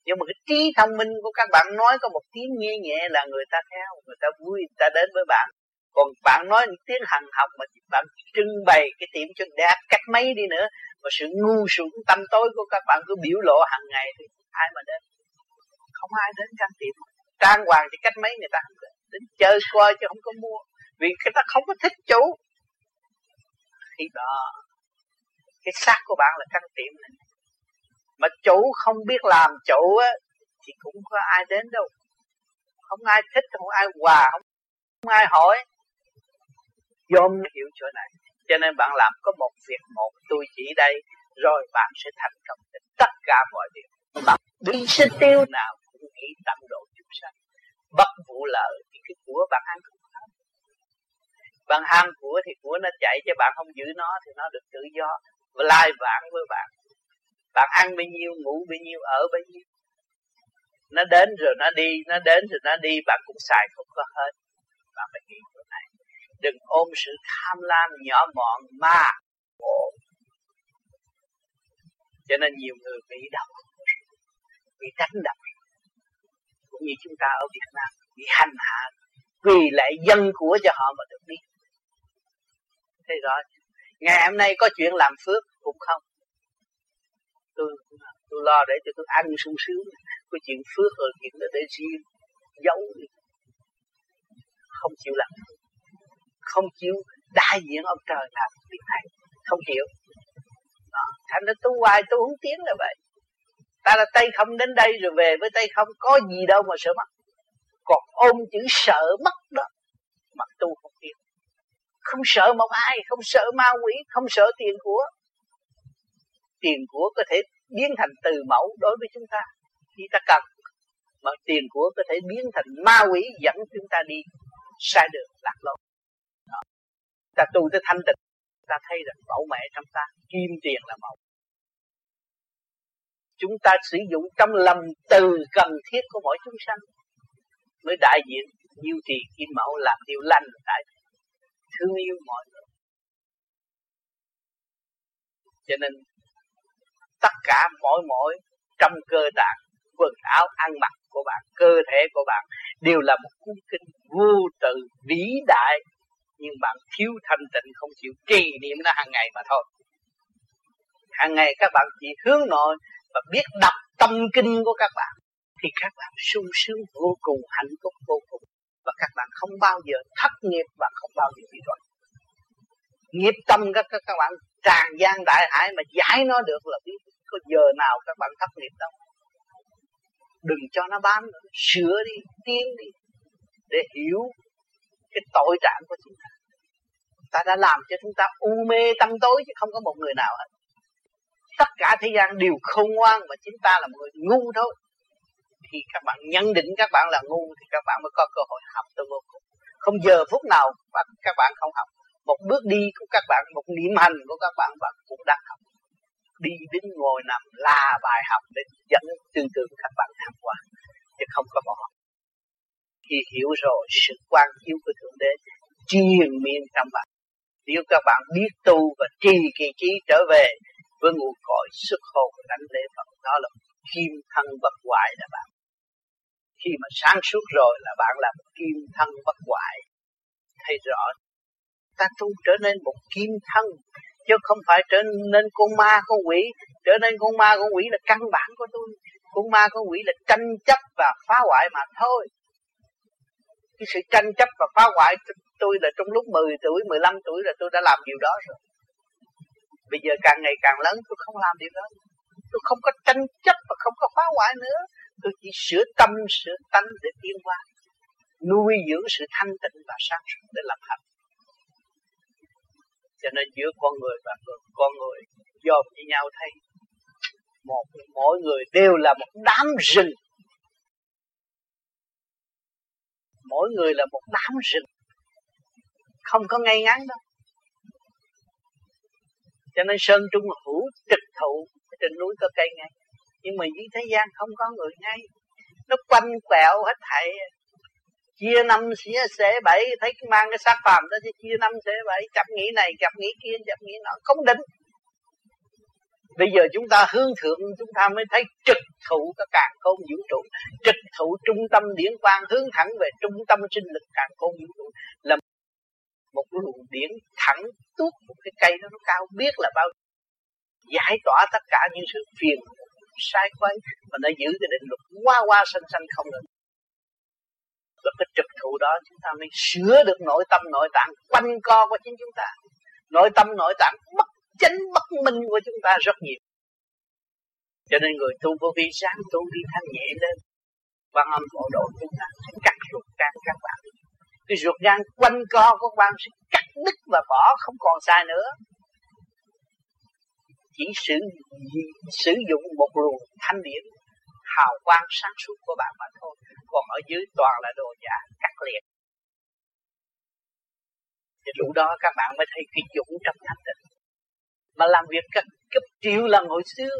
nhưng mà cái trí thông minh của các bạn nói có một tiếng nghe nhẹ là người ta theo người ta vui người ta đến với bạn. Còn bạn nói những tiếng hằng học mà bạn trưng bày cái tiệm cho đẹp cách mấy đi nữa mà sự ngu xuẩn tâm tối của các bạn cứ biểu lộ hàng ngày thì ai mà đến? Không ai đến trang tiệm trang hoàng thì cách mấy người ta không đến, đến chơi coi chứ không có mua vì người ta không có thích chủ khi đó cái xác của bạn là căn tiệm này. Mà chủ không biết làm chủ á thì cũng có ai đến đâu. Không ai thích không ai quà không, không ai hỏi. Dôm hiểu chỗ này. Cho nên bạn làm có một việc một tôi chỉ đây rồi bạn sẽ thành công tất cả mọi việc bạn đi sinh tiêu. nào cũng nghĩ tận độ chúng sanh. Bất vụ lợi thì cái của bạn ăn bạn ham của thì của nó chạy cho bạn không giữ nó thì nó được tự do. Và lai vãng với bạn. Bạn ăn bao nhiêu, ngủ bao nhiêu, ở bao nhiêu. Nó đến rồi nó đi, nó đến rồi nó đi, bạn cũng xài không có hết. Bạn phải nghĩ chỗ này. Đừng ôm sự tham lam nhỏ mọn, ma khổ cho nên nhiều người bị đau bị đánh đập. Cũng như chúng ta ở Việt Nam, bị hành hạ. Vì lại dân của cho họ mà được đi thấy rõ ngày hôm nay có chuyện làm phước cũng không. Tôi tôi lo để cho tôi ăn sung sướng. Có chuyện phước rồi chuyện đó để riêng, giấu đi. Không chịu làm không chịu đại diện ông trời làm việc này. Không chịu. Đó. thành ra tu hoài tu không tiến là vậy. Ta là tay không đến đây rồi về với tay không, có gì đâu mà sợ mất. Còn ôm chữ sợ mất đó, mà tu không tiến không sợ một ai, không sợ ma quỷ, không sợ tiền của. Tiền của có thể biến thành từ mẫu đối với chúng ta. Khi ta cần, mà tiền của có thể biến thành ma quỷ dẫn chúng ta đi sai đường, lạc lối. Ta tu tới thanh tịnh, ta thấy rằng mẫu mẹ trong ta, kim tiền là mẫu. Chúng ta sử dụng trong lòng từ cần thiết của mỗi chúng sanh mới đại diện nhiêu trì kim mẫu làm điều lành tại thương yêu mọi người. Cho nên, tất cả mỗi mỗi trong cơ tạng, quần áo ăn mặc của bạn, cơ thể của bạn đều là một cuốn kinh vô tự vĩ đại, nhưng bạn thiếu thanh tịnh, không chịu trì niệm nó hàng ngày mà thôi. Hàng ngày các bạn chỉ hướng nội và biết đọc tâm kinh của các bạn, thì các bạn sung sướng vô cùng, hạnh phúc vô cùng và các bạn không bao giờ thất nghiệp và không bao giờ bị rối. Nghiệp tâm các các, các bạn tràn gian đại hải mà giải nó được là biết có giờ nào các bạn thất nghiệp đâu. Đừng cho nó bám nữa. sửa đi tiến đi để hiểu cái tội trạng của chúng ta. Ta đã làm cho chúng ta u mê tâm tối chứ không có một người nào hết. Tất cả thế gian đều khôn ngoan mà chúng ta là một người ngu thôi khi các bạn nhận định các bạn là ngu thì các bạn mới có cơ hội học tới vô cùng không giờ phút nào các bạn không học. Một bước đi của các bạn, một niệm hành của các bạn bạn cũng đang học. Đi đứng ngồi nằm là bài học để dẫn tư tưởng các bạn tham qua chứ không có bỏ. Khi hiểu rồi, sự quan chiếu của thượng đế triền miên trong bạn. Nếu các bạn biết tu và trì kỳ trí trở về với nguồn cội xuất hồn đánh lễ Phật, đó là kim thân bất hoại là bạn khi mà sáng suốt rồi là bạn là một kim thân bất hoại. Thấy rõ, ta tu trở nên một kim thân, chứ không phải trở nên con ma con quỷ. Trở nên con ma con quỷ là căn bản của tôi. Con ma con quỷ là tranh chấp và phá hoại mà thôi. Cái sự tranh chấp và phá hoại tôi là trong lúc 10 tuổi 15 tuổi là tôi đã làm điều đó rồi. Bây giờ càng ngày càng lớn, tôi không làm điều đó. Tôi không có tranh chấp và không có phá hoại nữa tôi chỉ sửa tâm, sửa tánh để tiến hóa, nuôi dưỡng sự thanh tịnh và sáng suốt để làm hạnh. Cho nên giữa con người và con người dòm với nhau thấy, một mỗi người đều là một đám rừng. Mỗi người là một đám rừng. Không có ngay ngắn đâu. Cho nên sơn trung hữu, trực thụ, trên núi có cây ngay nhưng mà dưới thế gian không có người ngay. Nó quanh quẹo hết thảy. Chia năm xía xế bảy, thấy mang cái xác phàm đó thì chia năm xế bảy, chập nghĩ này, chập nghĩ kia, chập nghĩ nọ, không định. Bây giờ chúng ta hướng thượng, chúng ta mới thấy trực thụ các càng khôn vũ trụ. Trực thụ trung tâm điển quang, hướng thẳng về trung tâm sinh lực càng khôn vũ trụ. Là một luồng điển thẳng tuốt một cái cây đó, nó cao, biết là bao giải tỏa tất cả những sự phiền sai quấy mà nó giữ cái định luật qua qua sanh sanh không được. Và cái trực thụ đó, chúng ta mới sửa được nội tâm, nội tạng quanh co của chính chúng ta. Nội tâm, nội tạng bất chánh, bất minh của chúng ta rất nhiều. Cho nên người tu vô vi sáng tu đi thanh nhẹ lên, quan âm hộ độ chúng ta sẽ cắt ruột gan các bạn. Cái ruột gan quanh co của quan sẽ cắt đứt và bỏ, không còn sai nữa chỉ sử sử dụng một luồng thanh điển hào quang sáng suốt của bạn mà thôi. Còn ở dưới toàn là đồ giả cắt liệt thì lúc đó các bạn mới thấy cái dũng trong thanh tịnh. Mà làm việc cấp, cấp triệu lần hồi xưa.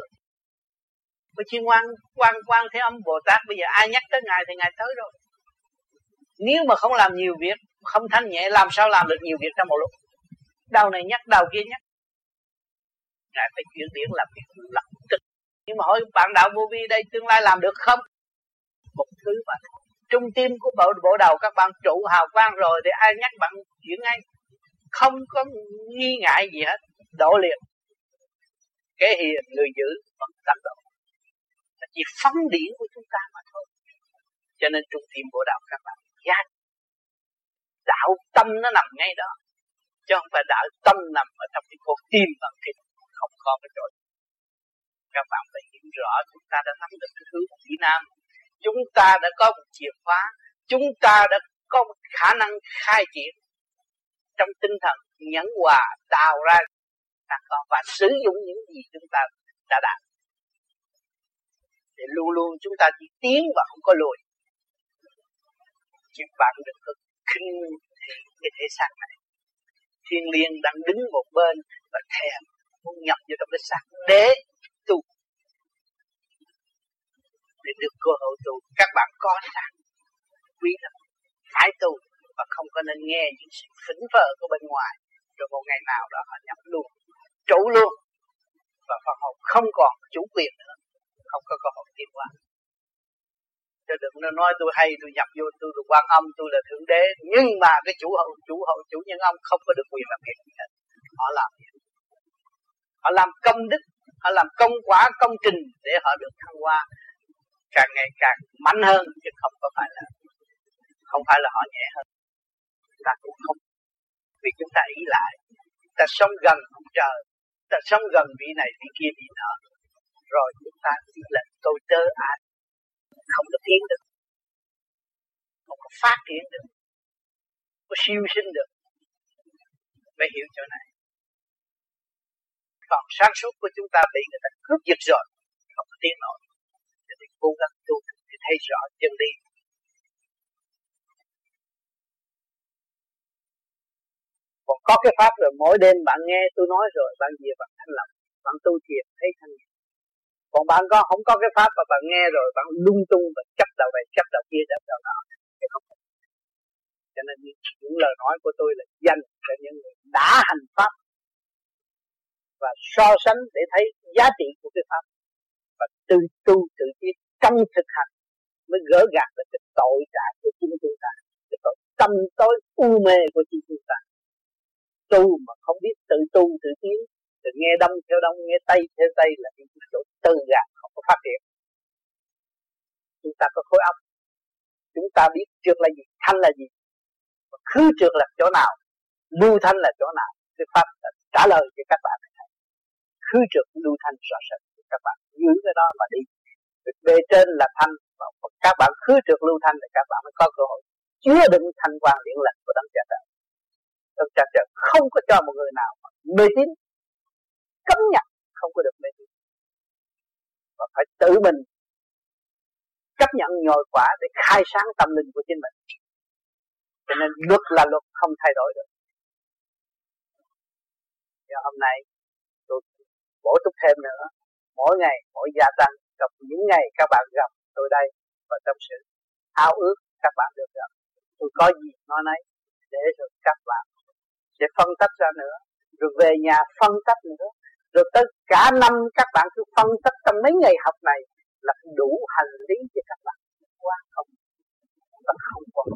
Mà chuyên quan quan quan thế âm Bồ Tát bây giờ ai nhắc tới ngài thì ngài tới rồi. Nếu mà không làm nhiều việc không thanh nhẹ làm sao làm được nhiều việc trong một lúc? Đầu này nhắc đầu kia nhắc ngài phải chuyển điển làm việc lập tức nhưng mà hỏi bạn đạo vô vi đây tương lai làm được không? Một thứ mà trung tim của bộ bộ đầu các bạn trụ hào quang rồi thì ai nhắc bạn chuyển ngay? Không có nghi ngại gì hết. Đổ liền. Kẻ hiền, người giữ vẫn tâm độ. Là chỉ phóng điển của chúng ta mà thôi. Cho nên trung tim bộ đạo các bạn giá đạo tâm nó nằm ngay đó. Chứ không phải đạo tâm nằm ở trong cái con tim bằng thịt không có cái chỗ. Các bạn phải hiểu rõ chúng ta đã nắm được cái hướng phía nam. Chúng ta đã có một chìa khóa. Chúng ta đã có một khả năng khai triển trong tinh thần nhẫn hòa đào ra. Và sử dụng những gì chúng ta đã đạt. Để luôn luôn chúng ta chỉ tiến và không có lùi. Chứ bạn đừng có khinh cái thể xác này. Thiên liêng đang đứng một bên và thèm muốn nhập vào trong cái xác để tu. Để được cơ hội tu, các bạn có sẵn quý lắm. Phải tu và không có nên nghe những sự phỉnh phờ của bên ngoài. Rồi một ngày nào đó họ nhập luôn, trụ luôn. Và Phật học không còn chủ quyền nữa. Không có cơ hội tiến hóa. Cho đừng nó nói tôi hay tôi nhập vô, tôi được quan âm, tôi là thượng đế. Nhưng mà cái chủ hậu chủ hậu, chủ nhân ông không có được quyền làm việc gì hết. Họ làm việc họ làm công đức, họ làm công quả, công trình để họ được thăng hoa. Càng ngày càng mạnh hơn, chứ không có phải là không phải là họ nhẹ hơn. Ta cũng không. Vì chúng ta ý lại. Ta sống gần ông trời. Ta sống gần vị này, vị kia, vị nọ. Rồi chúng ta chỉ là tôi tớ ai không có tiến được. Không có phát triển được. Không có siêu sinh được. Phải hiểu chỗ này còn sáng suốt của chúng ta bị người ta cướp giật rồi. Không có tiếng nổi cho nên cố gắng tu để thấy rõ chân lý. Còn có cái pháp rồi mỗi đêm bạn nghe tôi nói rồi, bạn về bạn thanh lập bạn tu thiền, thấy thanh nhẹ. Còn bạn có, không có cái pháp mà bạn nghe rồi, bạn lung tung và chấp đầu này, chấp đầu kia, chấp đầu nọ. Thì không cho nên những lời nói của tôi là dành cho những người đã hành pháp so sánh để thấy giá trị của cái pháp. Và tự tu tự tiến trong thực hành mới gỡ gạt được cái tội trạng của chính chúng ta, cái tội tâm tối u mê của chính chúng ta. Tu mà không biết tự tu, tự tiến, tự nghe đông theo đông, nghe tây theo tây là những chỗ tư gạt không có phát triển. Chúng ta có khối óc. Chúng ta biết trước là gì, thanh là gì. Khứ trượt là chỗ nào, lưu thanh là chỗ nào, cái pháp là trả lời cho các bạn khứ trực lưu thanh rõ rệt các bạn giữ cái đó mà đi. Bề trên là thanh, và các bạn khứ trực lưu thanh thì các bạn mới có cơ hội. Chứa đựng thanh quan điện lành của đấng cha trời. Đấng cha trời không có cho một người nào mà mê tín. Cấm nhận không có được mê tín. Và phải tự mình chấp nhận nhồi quả để khai sáng tâm linh của chính mình. Cho nên luật là luật không thay đổi được. Và hôm nay bổ túc thêm nữa. Mỗi ngày, mỗi gia tăng, trong những ngày các bạn gặp tôi đây và tâm sự, ao ước các bạn được gặp. Tôi có gì nói nấy để rồi các bạn sẽ phân tích ra nữa, rồi về nhà phân tích nữa, rồi tới cả năm các bạn cứ phân tích trong mấy ngày học này là đủ hành lý cho các bạn. Qua không và không còn.